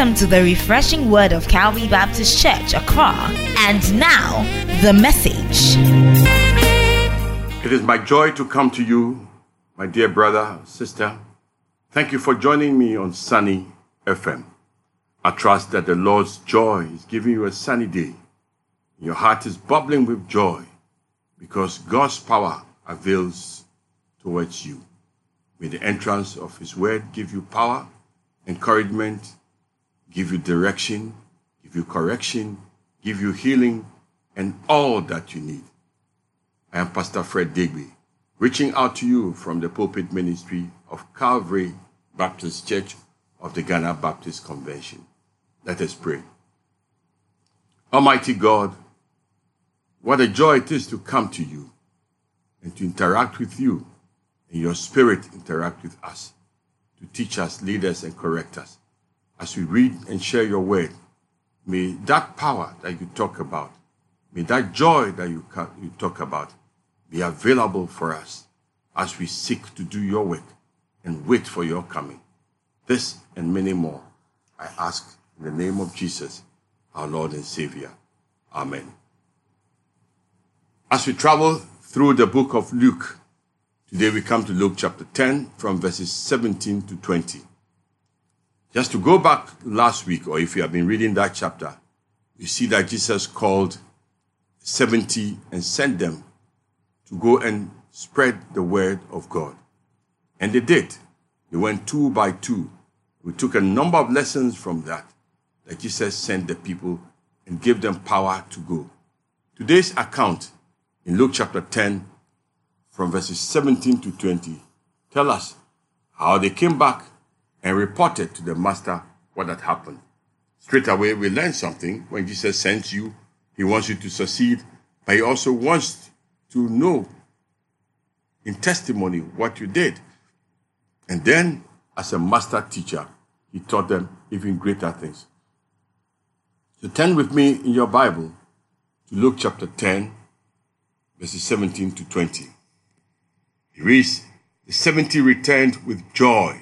Welcome to the refreshing word of Calvary Baptist Church, Accra. And now, the message. It is my joy to come to you, my dear brother, sister. Thank you for joining me on Sunny FM. I trust that the Lord's joy is giving you a sunny day. Your heart is bubbling with joy because God's power avails towards you. May the entrance of His word give you power, encouragement, give you direction, give you correction, give you healing, and all that you need. I am Pastor Fred Deegbe, reaching out to you from the pulpit ministry of Calvary Baptist Church of the Ghana Baptist Convention. Let us pray. Almighty God, what a joy it is to come to you and to interact with you and your spirit interact with us to teach us, lead us, and correct us. As we read and share your word, may that power that you talk about, may that joy that you, you talk about be available for us as we seek to do your work and wait for your coming. This and many more, I ask in the name of Jesus, our Lord and Savior. Amen. As we travel through the book of Luke, today we come to Luke chapter 10 from verses 17 to 20. Just to go back last week, or if you have been reading that chapter, you see that Jesus called 70 and sent them to go and spread the word of God. And they did. They went two by two. We took a number of lessons from that, that Jesus sent the people and gave them power to go. Today's account in Luke chapter 10, from verses 17 to 20, tell us how they came back and reported to the master what had happened. Straight away, we learn something. When Jesus sends you, he wants you to succeed, but he also wants to know in testimony what you did. And then, as a master teacher, he taught them even greater things. So turn with me in your Bible to Luke chapter 10, verses 17 to 20. He reads, The 70 returned with joy,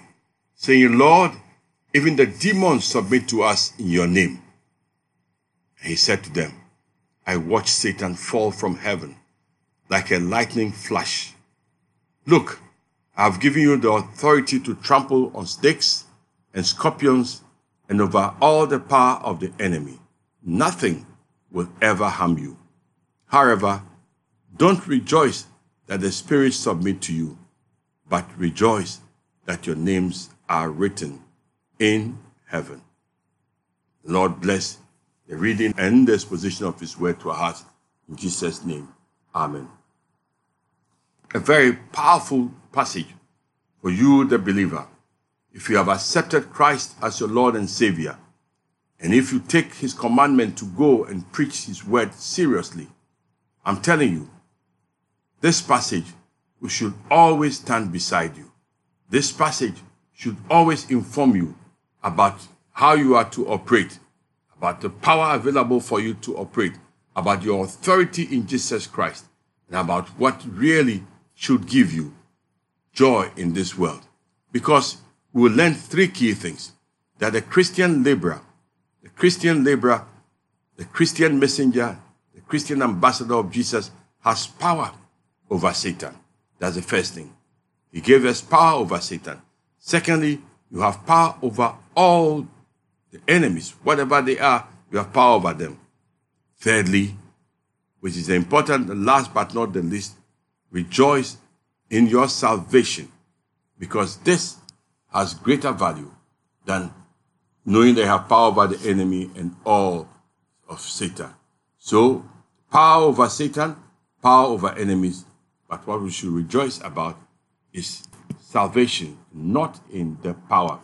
saying, Lord, even the demons submit to us in your name. And he said to them, I watched Satan fall from heaven like a lightning flash. Look, I have given you the authority to trample on snakes and scorpions and over all the power of the enemy. Nothing will ever harm you. However, don't rejoice that the spirits submit to you, but rejoice that your names are written in heaven. Lord bless the reading and the exposition of his word to our hearts. In Jesus' name, amen. A very powerful passage for you, the believer. If you have accepted Christ as your Lord and Savior, and if you take his commandment to go and preach his word seriously, I'm telling you, this passage we should always stand beside you. This passage should always inform you about how you are to operate, about the power available for you to operate, about your authority in Jesus Christ, and about what really should give you joy in this world. Because we will learn three key things that the Christian laborer, the Christian laborer, the Christian messenger, the Christian ambassador of Jesus has power over Satan. That's the first thing. He gave us power over Satan. Secondly, you have power over all the enemies, whatever they are, you have power over them. Thirdly, which is important, the last but not the least, rejoice in your salvation because this has greater value than knowing they have power over the enemy and all of Satan. So, power over Satan, power over enemies, but what we should rejoice about is salvation, not in the power.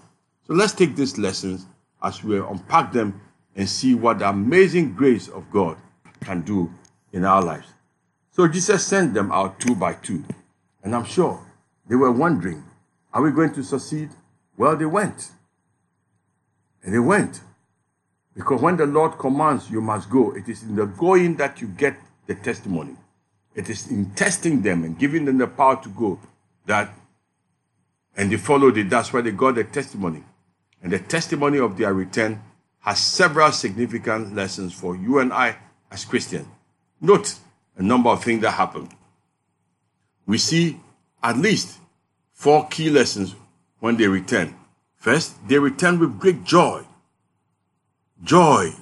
So let's take these lessons as we unpack them and see what the amazing grace of God can do in our lives. So Jesus sent them out two by two. And I'm sure they were wondering, are we going to succeed? Well, they went. And they went. Because when the Lord commands you must go, it is in the going that you get the testimony. It is in testing them and giving them the power to go that, and they followed it. That's why they got the testimony. And the testimony of their return has several significant lessons for you and I as Christians. Note a number of things that happened. We see at least four key lessons when they return. First, they return with great joy. Joy.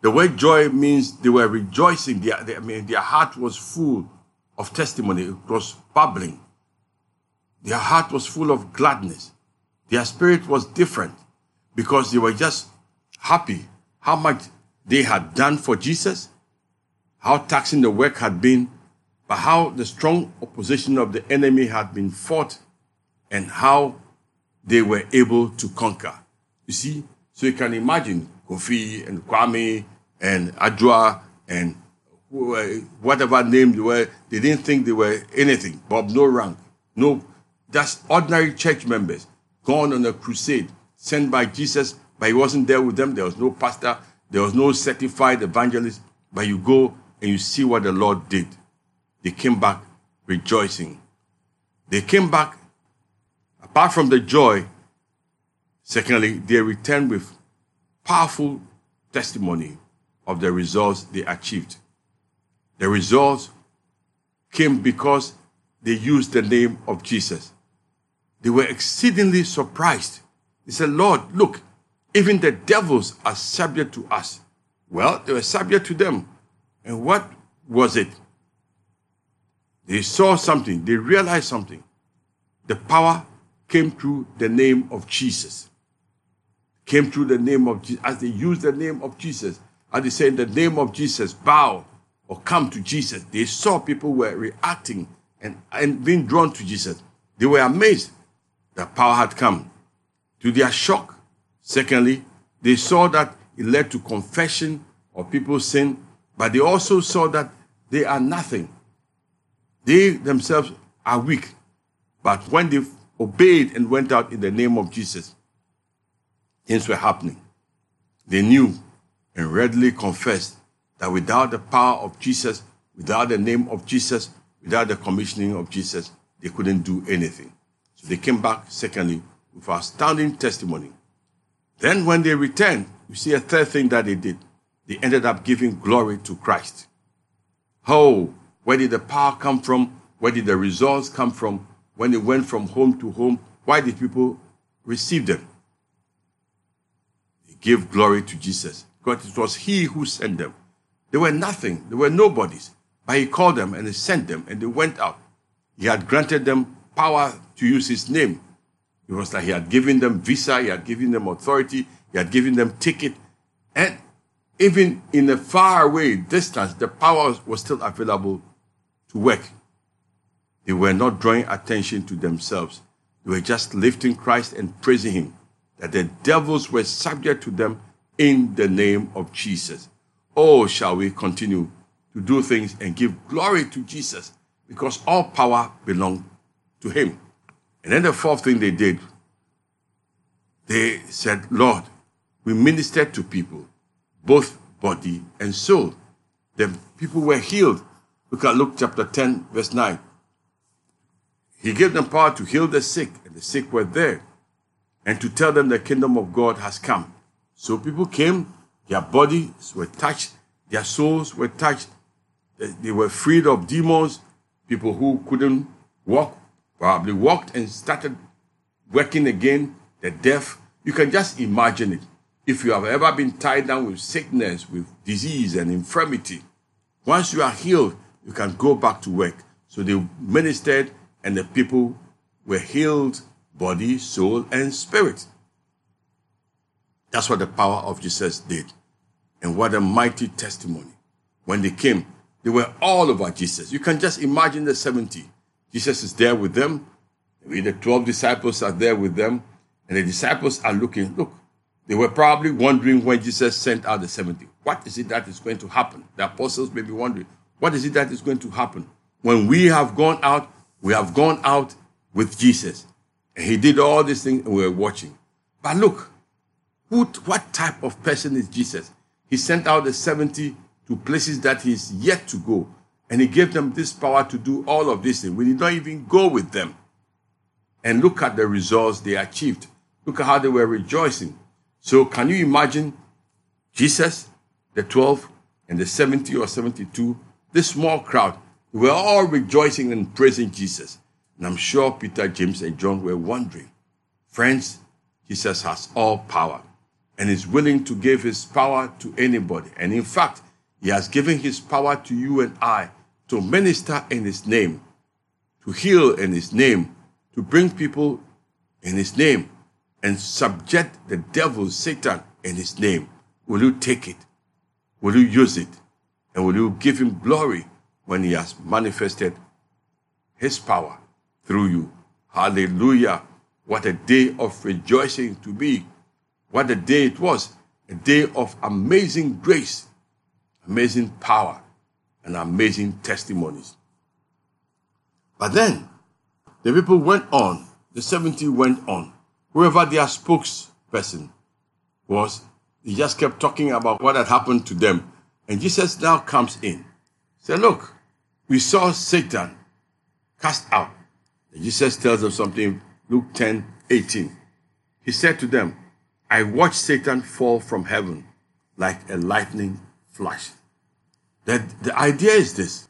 The word joy means they were rejoicing. Their, their, I mean, their heart was full of testimony. It was bubbling. Their heart was full of gladness. Their spirit was different because they were just happy how much they had done for Jesus, how taxing the work had been, but how the strong opposition of the enemy had been fought and how they were able to conquer. You see, so you can imagine Kofi and Kwame and Adjoa and uh, whatever name they were, they didn't think they were anything. Bob, no rank, no, just ordinary church members gone on a crusade sent by Jesus, but he wasn't there with them. There was no pastor, there was no certified evangelist, but you go and you see what the Lord did. They came back rejoicing. They came back, apart from the joy, secondly, they returned with powerful testimony of the results they achieved. The results came because they used the name of Jesus. They were exceedingly surprised. They said, Lord, look, even the devils are subject to us. Well, they were subject to them. And what was it? They saw something, they realized something. The power came through the name of Jesus. Came through the name of Jesus. As they used the name of Jesus, as they say in the name of Jesus, bow or come to Jesus, they saw people were reacting and, and being drawn to Jesus. They were amazed that power had come. To their shock, secondly, they saw that it led to confession of people's sin, but they also saw that they are nothing. They themselves are weak. But when they obeyed and went out in the name of Jesus, things were happening. They knew and readily confessed that without the power of Jesus, without the name of Jesus, without the commissioning of Jesus, they couldn't do anything. They came back, secondly, with astounding testimony. Then, when they returned, you see a third thing that they did. They ended up giving glory to Christ. Oh, where did the power come from? Where did the results come from? When they went from home to home, why did people receive them? They gave glory to Jesus because it was He who sent them. They were nothing, they were nobodies, but He called them and He sent them and they went out. He had granted them power to use His name. It was like He had given them visa, He had given them authority, He had given them ticket, and even in a far away distance, the power was still available to work. They were not drawing attention to themselves. They were just lifting Christ and praising Him, that the devils were subject to them in the name of Jesus. Oh, shall we continue to do things and give glory to Jesus because all power belonged to Him. And then the fourth thing they did, they said, Lord, we ministered to people, both body and soul. The people were healed Look at Luke chapter 10, verse 9. He gave them power to heal the sick, and the sick were there, and to tell them the kingdom of God has come. So people came, their bodies were touched, their souls were touched, they were freed of demons. People who couldn't walk probably walked and started working again. The deaf, you can just imagine it. If you have ever been tied down with sickness, with disease and infirmity, once you are healed, you can go back to work. So they ministered, and the people were healed body, soul, and spirit. That's what the power of Jesus did. And what a mighty testimony. When they came, they were all over Jesus. You can just imagine the 70. Jesus is there with them. The 12 disciples are there with them. And the disciples are looking. Look, they were probably wondering when Jesus sent out the 70. What is it that is going to happen? The apostles may be wondering, what is it that is going to happen? When we have gone out, we have gone out with Jesus. And he did all these things and we were watching. But look, who, what type of person is Jesus? He sent out the 70 to places that he is yet to go. And he gave them this power to do all of these things. We did not even go with them. And look at the results they achieved. Look at how they were rejoicing. So, can you imagine Jesus, the 12, and the 70 or 72, this small crowd, they were all rejoicing and praising Jesus. And I'm sure Peter, James, and John were wondering, friends, Jesus has all power and is willing to give his power to anybody. And in fact, he has given his power to you and I to minister in his name, to heal in his name, to bring people in his name, and subject the devil, Satan, in his name. Will you take it? Will you use it? And will you give him glory when he has manifested his power through you? Hallelujah. What a day of rejoicing to be. What a day it was. A day of amazing grace, amazing power, and amazing testimonies. But then the people went on, the 70 went on. Whoever their spokesperson was, he just kept talking about what had happened to them. And Jesus now comes in. Say, look, we saw Satan cast out. And Jesus tells them something, Luke 10, 18. He said to them, I watched Satan fall from heaven like a lightning flash. That the idea is this.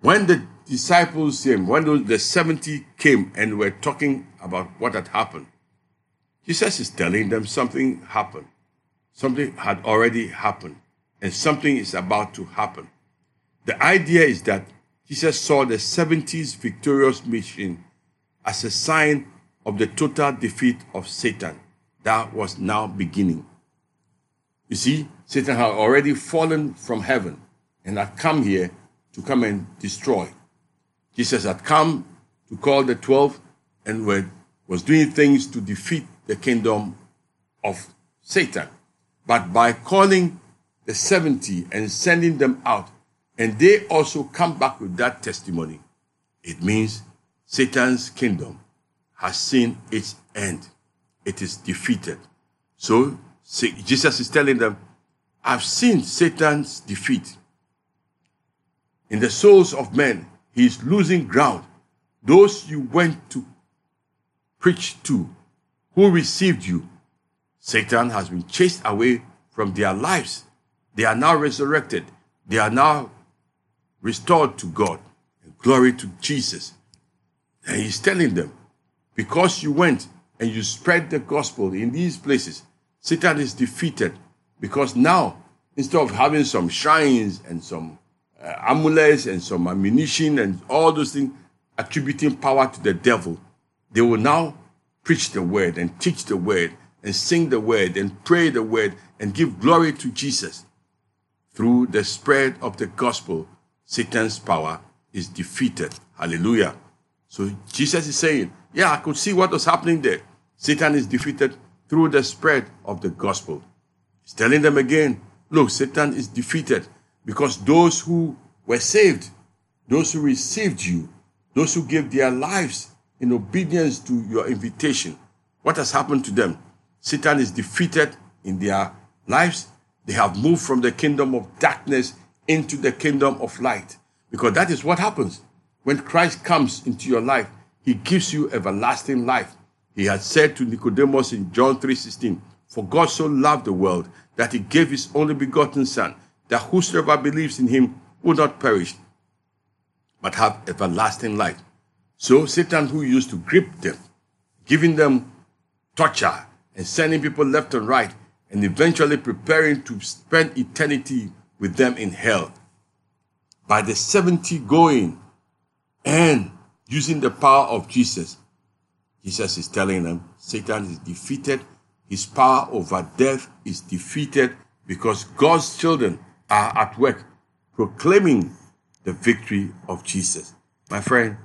When the disciples came, when the 70 came and were talking about what had happened, Jesus is telling them something happened. Something had already happened, and something is about to happen. The idea is that Jesus saw the 70's victorious mission as a sign of the total defeat of Satan that was now beginning. You see, Satan had already fallen from heaven and had come here to come and destroy. Jesus had come to call the 12 and were, was doing things to defeat the kingdom of Satan. But by calling the 70 and sending them out, and they also come back with that testimony, it means Satan's kingdom has seen its end. It is defeated. So Jesus is telling them, I've seen Satan's defeat. In the souls of men, he is losing ground. Those you went to preach to, who received you, Satan has been chased away from their lives. They are now resurrected. They are now restored to God. And glory to Jesus. And he's telling them, because you went and you spread the gospel in these places, Satan is defeated. Because now, instead of having some shrines and some uh, amulets and some ammunition and all those things attributing power to the devil, they will now preach the word and teach the word and sing the word and pray the word and give glory to Jesus. Through the spread of the gospel, Satan's power is defeated. Hallelujah. So Jesus is saying, Yeah, I could see what was happening there. Satan is defeated through the spread of the gospel. He's telling them again, Look, Satan is defeated because those who were saved, those who received you, those who gave their lives in obedience to your invitation, what has happened to them? Satan is defeated in their lives. They have moved from the kingdom of darkness into the kingdom of light. Because that is what happens. When Christ comes into your life, he gives you everlasting life. He had said to Nicodemus in John 3:16, "For God so loved the world that he gave his only begotten son, that whosoever believes in him will not perish, but have everlasting life. So Satan, who used to grip them, giving them torture and sending people left and right, and eventually preparing to spend eternity with them in hell. By the 70 going and using the power of Jesus, Jesus is telling them Satan is defeated, his power over death is defeated because God's children are at work proclaiming the victory of Jesus. My friend,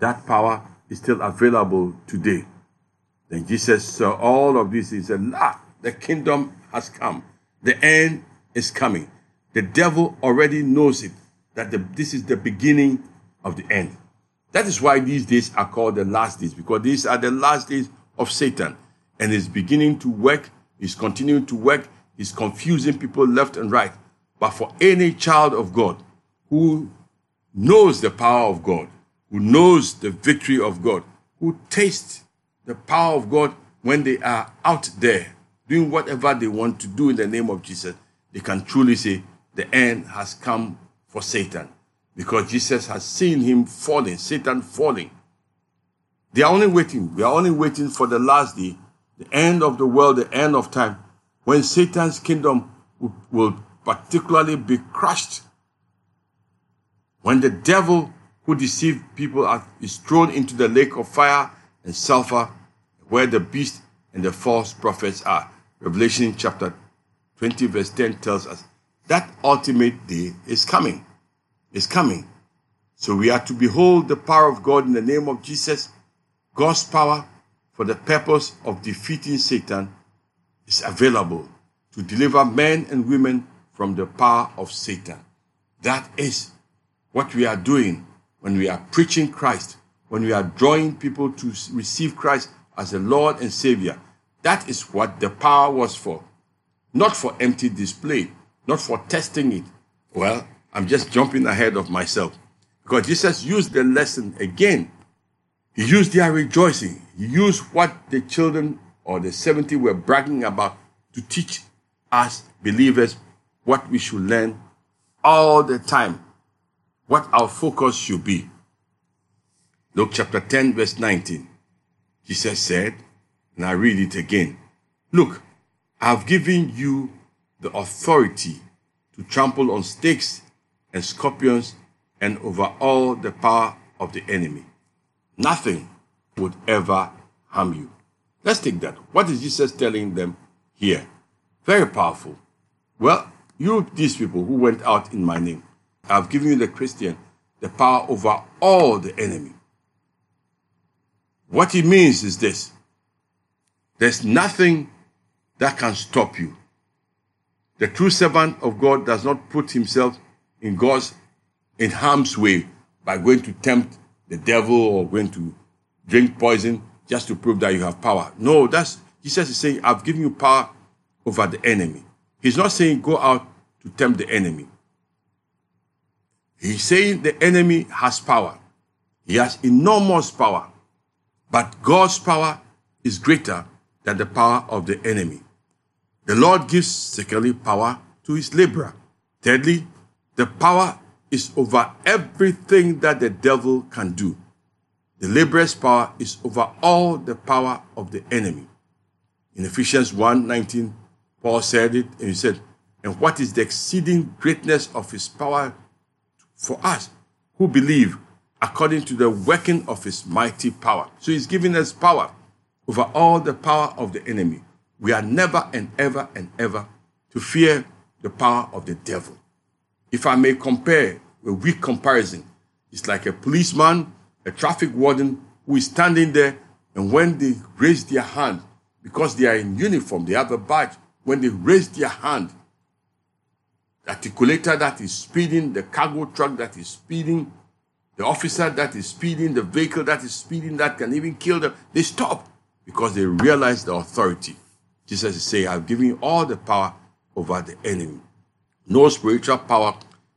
that power is still available today. Then Jesus saw all of this. He said, Ah, the kingdom has come. The end is coming. The devil already knows it, that the, this is the beginning of the end. That is why these days are called the last days, because these are the last days of Satan. And he's beginning to work, he's continuing to work, he's confusing people left and right. But for any child of God who knows the power of God, who knows the victory of God, who tastes the power of God when they are out there doing whatever they want to do in the name of Jesus, they can truly say, The end has come for Satan because Jesus has seen him falling, Satan falling. They are only waiting. We are only waiting for the last day, the end of the world, the end of time, when Satan's kingdom will, will particularly be crushed. When the devil who deceived people is thrown into the lake of fire and sulfur, where the beast and the false prophets are. Revelation chapter 20, verse 10 tells us that ultimate day is coming. Is coming. So we are to behold the power of God in the name of Jesus. God's power for the purpose of defeating Satan is available to deliver men and women from the power of Satan. That is what we are doing when we are preaching Christ, when we are drawing people to receive Christ as a Lord and Savior. That is what the power was for. Not for empty display, not for testing it. Well, I'm just jumping ahead of myself. Because Jesus used the lesson again. He used their rejoicing. He used what the children or the 70 were bragging about to teach us believers what we should learn all the time, what our focus should be. Luke chapter 10, verse 19. Jesus said, and I read it again Look, I have given you the authority to trample on snakes and scorpions and over all the power of the enemy. Nothing would ever harm you. Let's take that. What is Jesus telling them here? Very powerful. Well, you, these people who went out in my name, I've given you, the Christian, the power over all the enemy. What he means is this there's nothing that can stop you. The true servant of God does not put himself in God's in harm's way by going to tempt the devil or going to drink poison just to prove that you have power. No, that's Jesus is saying, I've given you power over the enemy. He's not saying go out to tempt the enemy. He's saying the enemy has power. He has enormous power. But God's power is greater than the power of the enemy. The Lord gives, secondly, power to his laborer. Thirdly, the power is over everything that the devil can do. The laborer's power is over all the power of the enemy. In Ephesians 1 19, Paul said it, and he said, And what is the exceeding greatness of his power for us who believe according to the working of his mighty power? So he's giving us power over all the power of the enemy. We are never and ever and ever to fear the power of the devil. If I may compare a weak comparison, it's like a policeman, a traffic warden who is standing there, and when they raise their hand, because they are in uniform, they have a badge, when they raise their hand, articulator that is speeding, the cargo truck that is speeding, the officer that is speeding, the vehicle that is speeding, that can even kill them, they stop because they realize the authority. Jesus is saying, I've given you all the power over the enemy. No spiritual power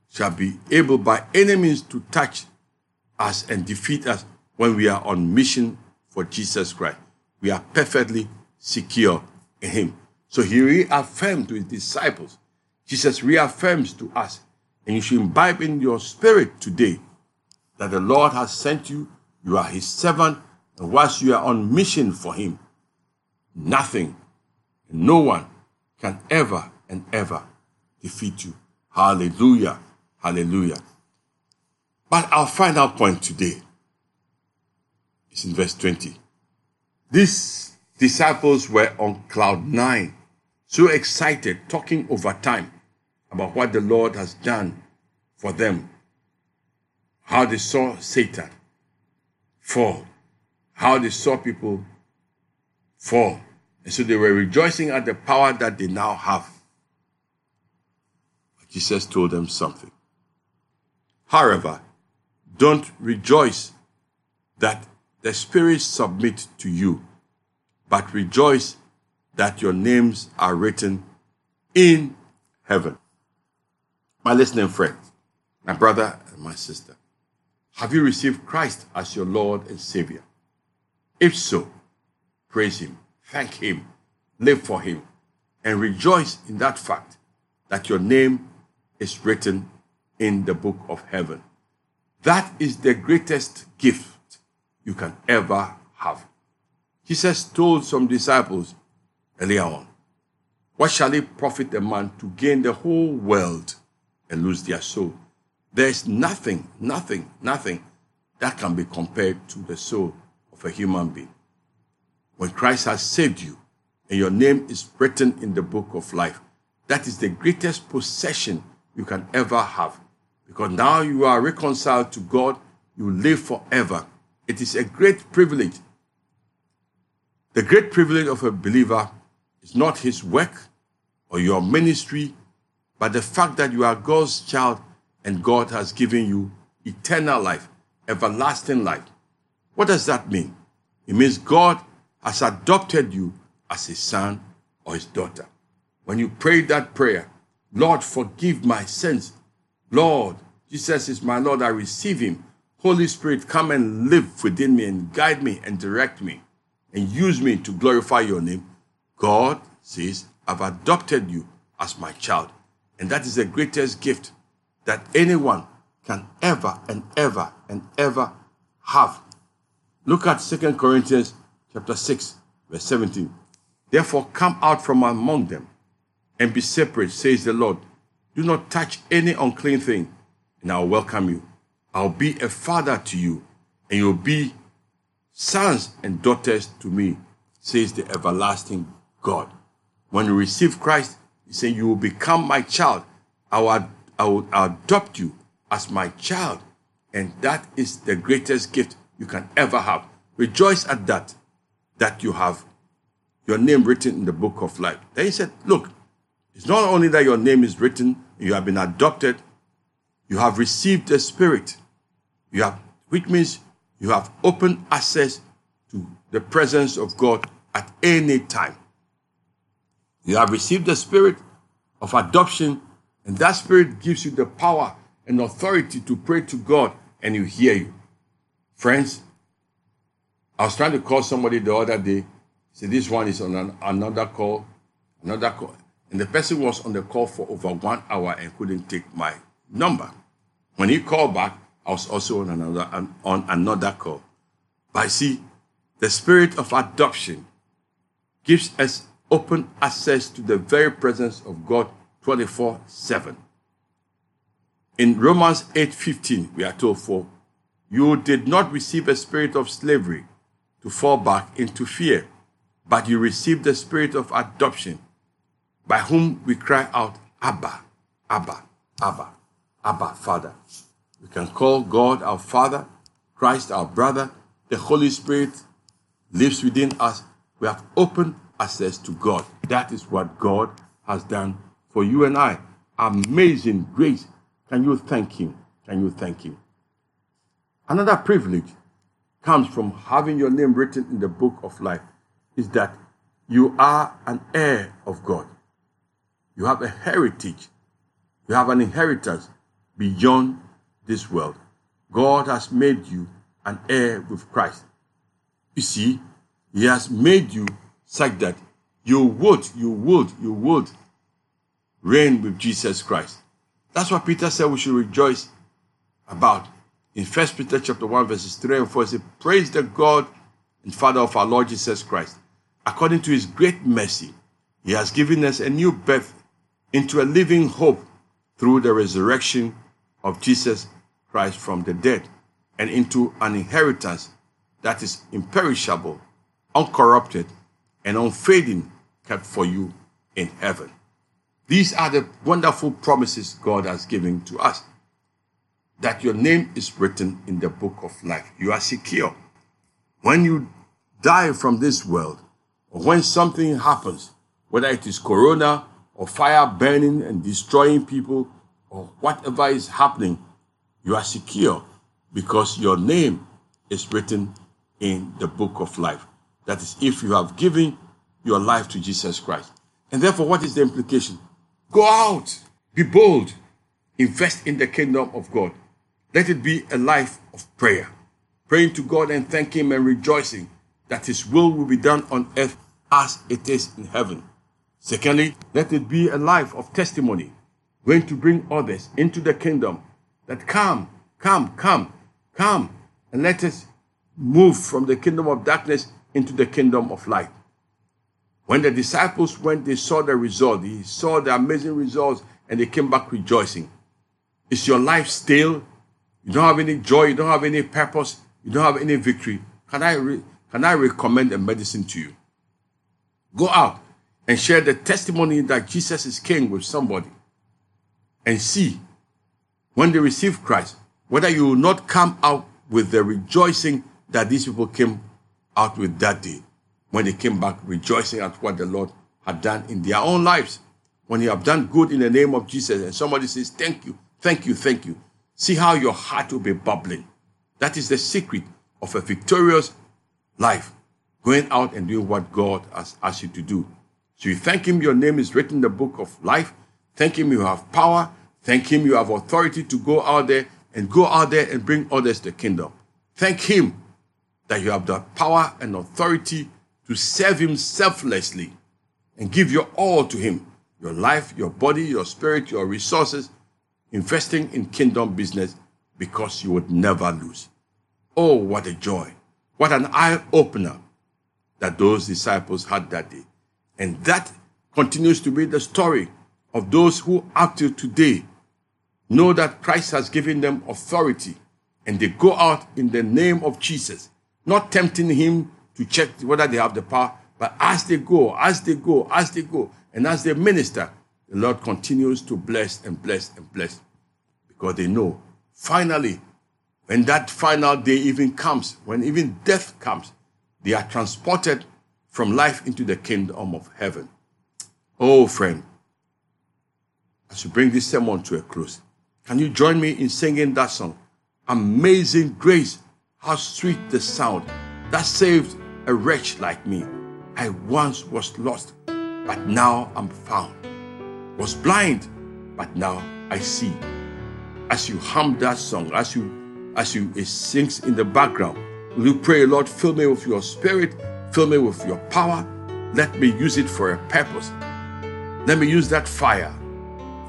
shall be able by any means to touch us and defeat us when we are on mission for Jesus Christ. We are perfectly secure in Him. So He reaffirmed to His disciples. Jesus reaffirms to us, and you should imbibe in your spirit today that the Lord has sent you, you are His servant, and whilst you are on mission for Him, nothing and no one can ever and ever defeat you. Hallelujah. Hallelujah. But our final point today is in verse 20. These disciples were on cloud nine, so excited, talking over time about what the Lord has done for them, how they saw Satan fall, how they saw people fall. And so they were rejoicing at the power that they now have. But Jesus told them something. However, don't rejoice that the spirits submit to you, but rejoice that your names are written in heaven. My listening friend, my brother and my sister, have you received Christ as your Lord and Savior? If so, praise Him thank Him, live for Him, and rejoice in that fact that your name is written in the book of heaven. That is the greatest gift you can ever have. Jesus told some disciples earlier on, What shall it profit a man to gain the whole world and lose their soul? There is nothing, nothing, nothing that can be compared to the soul of a human being. When Christ has saved you and your name is written in the book of life, that is the greatest possession you can ever have. Because now you are reconciled to God, you live forever. It is a great privilege. The great privilege of a believer is not his work or your ministry, but the fact that you are God's child and God has given you eternal life, everlasting life. What does that mean? It means God has adopted you as his son or his daughter. When you pray that prayer, Lord, forgive my sins. Lord, Jesus is my Lord, I receive him. Holy Spirit, come and live within me and guide me and direct me and use me to glorify your name. God says, I've adopted you as my child. And that is the greatest gift that anyone can ever and ever and ever have. Look at Second Corinthians chapter 6, verse 17. Therefore, come out from among them and be separate, says the Lord. Do not touch any unclean thing, and I'll welcome you. I'll be a father to you, and you'll be sons and daughters to me, says the everlasting God. When you receive Christ, He said, You will become my child. I will, I will adopt you as my child. And that is the greatest gift you can ever have. Rejoice at that, that you have your name written in the book of life. Then he said, Look, it's not only that your name is written, you have been adopted, you have received the Spirit, you have, which means you have open access to the presence of God at any time. You have received the Spirit of adoption, and that Spirit gives you the power and authority to pray to God, and you hear you. Friends, I was trying to call somebody the other day. See, this one is on an, another call, another call. And the person was on the call for over one hour and couldn't take my number. When he called back, I was also on another on another call. But see, the spirit of adoption gives us open access to the very presence of God 24-7. In Romans 8:15, we are told, For you did not receive a spirit of slavery to fall back into fear, but you received the spirit of adoption, by whom we cry out, Abba, Abba, Abba, Abba, Father. We can call God our Father, Christ our brother, the Holy Spirit lives within us. We have open access to God. That is what God has done for you and I. Amazing grace. Can you thank Him? Can you thank Him? Another privilege comes from having your name written in the book of life is that you are an heir of God. You have a heritage. You have an inheritance beyond this world. God has made you an heir with Christ. You see, He has made you such that you would, you would, you would reign with Jesus Christ. That's what Peter said we should rejoice about. In 1 Peter chapter 1, verses 3 and 4, it says, Praise the God and Father of our Lord Jesus Christ. According to his great mercy, he has given us a new birth into a living hope through the resurrection of Jesus Christ from the dead and into an inheritance that is imperishable, uncorrupted, and unfading, kept for you in heaven. These are the wonderful promises God has given to us. That your name is written in the book of life. You are secure. When you die from this world, or when something happens, whether it is corona or fire burning and destroying people or whatever is happening, you are secure because your name is written in the book of life. That is, if you have given your life to Jesus Christ. And therefore, what is the implication? Go out, be bold, invest in the kingdom of God. Let it be a life of prayer, praying to God and thanking Him and rejoicing that His will will be done on earth as it is in heaven. Secondly, let it be a life of testimony, going to bring others into the kingdom. That come, come, come, come, and let us move from the kingdom of darkness into the kingdom of light. When the disciples went, they saw the result. They saw the amazing results and they came back rejoicing. Is your life still? You don't have any joy, you don't have any purpose, you don't have any victory. Can I, re- can I recommend a medicine to you? Go out and share the testimony that Jesus is king with somebody and see when they receive Christ whether you will not come out with the rejoicing that these people came out with that day when they came back rejoicing at what the Lord had done in their own lives. When you have done good in the name of Jesus and somebody says, Thank you, thank you, thank you. See how your heart will be bubbling. That is the secret of a victorious life, going out and doing what God has asked you to do. So you thank Him, your name is written in the book of life. Thank Him, you have power. Thank Him, you have authority to go out there and go out there and bring others to the kingdom. Thank Him that you have the power and authority to serve Him selflessly and give your all to Him your life, your body, your spirit, your resources, investing in kingdom business because you would never lose. Oh, what a joy. What an eye opener that those disciples had that day. And that continues to be the story of those who, up to today, know that Christ has given them authority and they go out in the name of Jesus, not tempting him to check whether they have the power, but as they go, as they go, as they go, and as they minister, the Lord continues to bless and bless and bless because they know finally, when that final day even comes, when even death comes, they are transported from life into the kingdom of heaven. Oh, friend, as we bring this sermon to a close, can you join me in singing that song? Amazing grace, how sweet the sound that saved a wretch like me. I once was lost, but now I'm found. Was blind, but now I see. As you hum that song, as you as you it sings in the background, will you pray, Lord, fill me with your spirit, fill me with your power. Let me use it for a purpose. Let me use that fire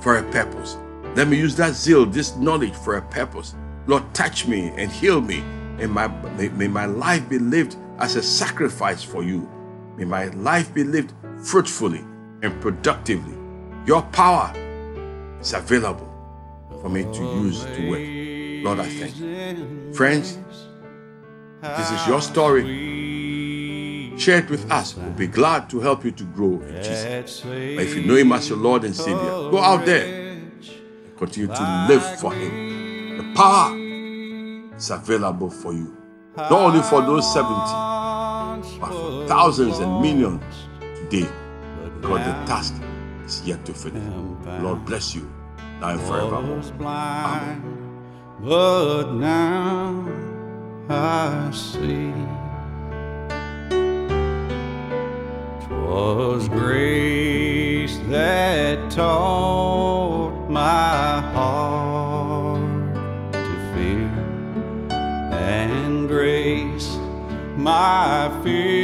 for a purpose. Let me use that zeal, this knowledge for a purpose. Lord, touch me and heal me. And my, may, may my life be lived as a sacrifice for you. May my life be lived fruitfully and productively. Your power is available for me to use to work. Lord, I thank you. Friends, this is your story. Share it with us. We'll be glad to help you to grow in Jesus. But if you know Him as your Lord and Savior, go out there and continue to live for Him. The power is available for you. Not only for those 70, but for thousands and millions today. Because the task is yet to finish. Lord bless you now and forevermore. Amen. But now I see. 'Twas grace that taught my my fears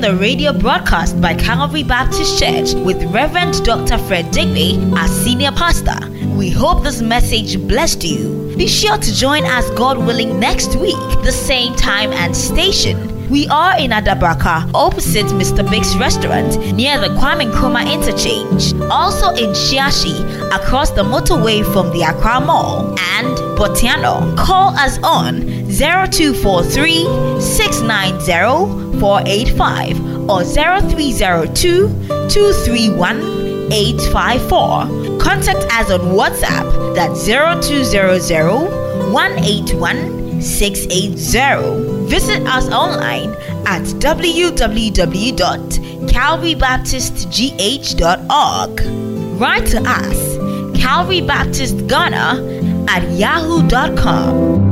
the radio broadcast by Calvary Baptist Church with Reverend Dr. Fred Deegbe as senior pastor. We hope this message blessed you. Be sure to join us, God willing, next week, the same time and station. We are in Adabraka, opposite Mr. Big's restaurant, near the Kwame Nkrumah interchange. Also in Shiashie, across the motorway from the Accra Mall. And Botiano. Call us on 0243 690 485 or 0302 231 854. Contact us on WhatsApp that's 0200 181 680. Visit us online at www.calvarybaptistgh.org. Write to us, Calvary Baptist Ghana at yahoo.com.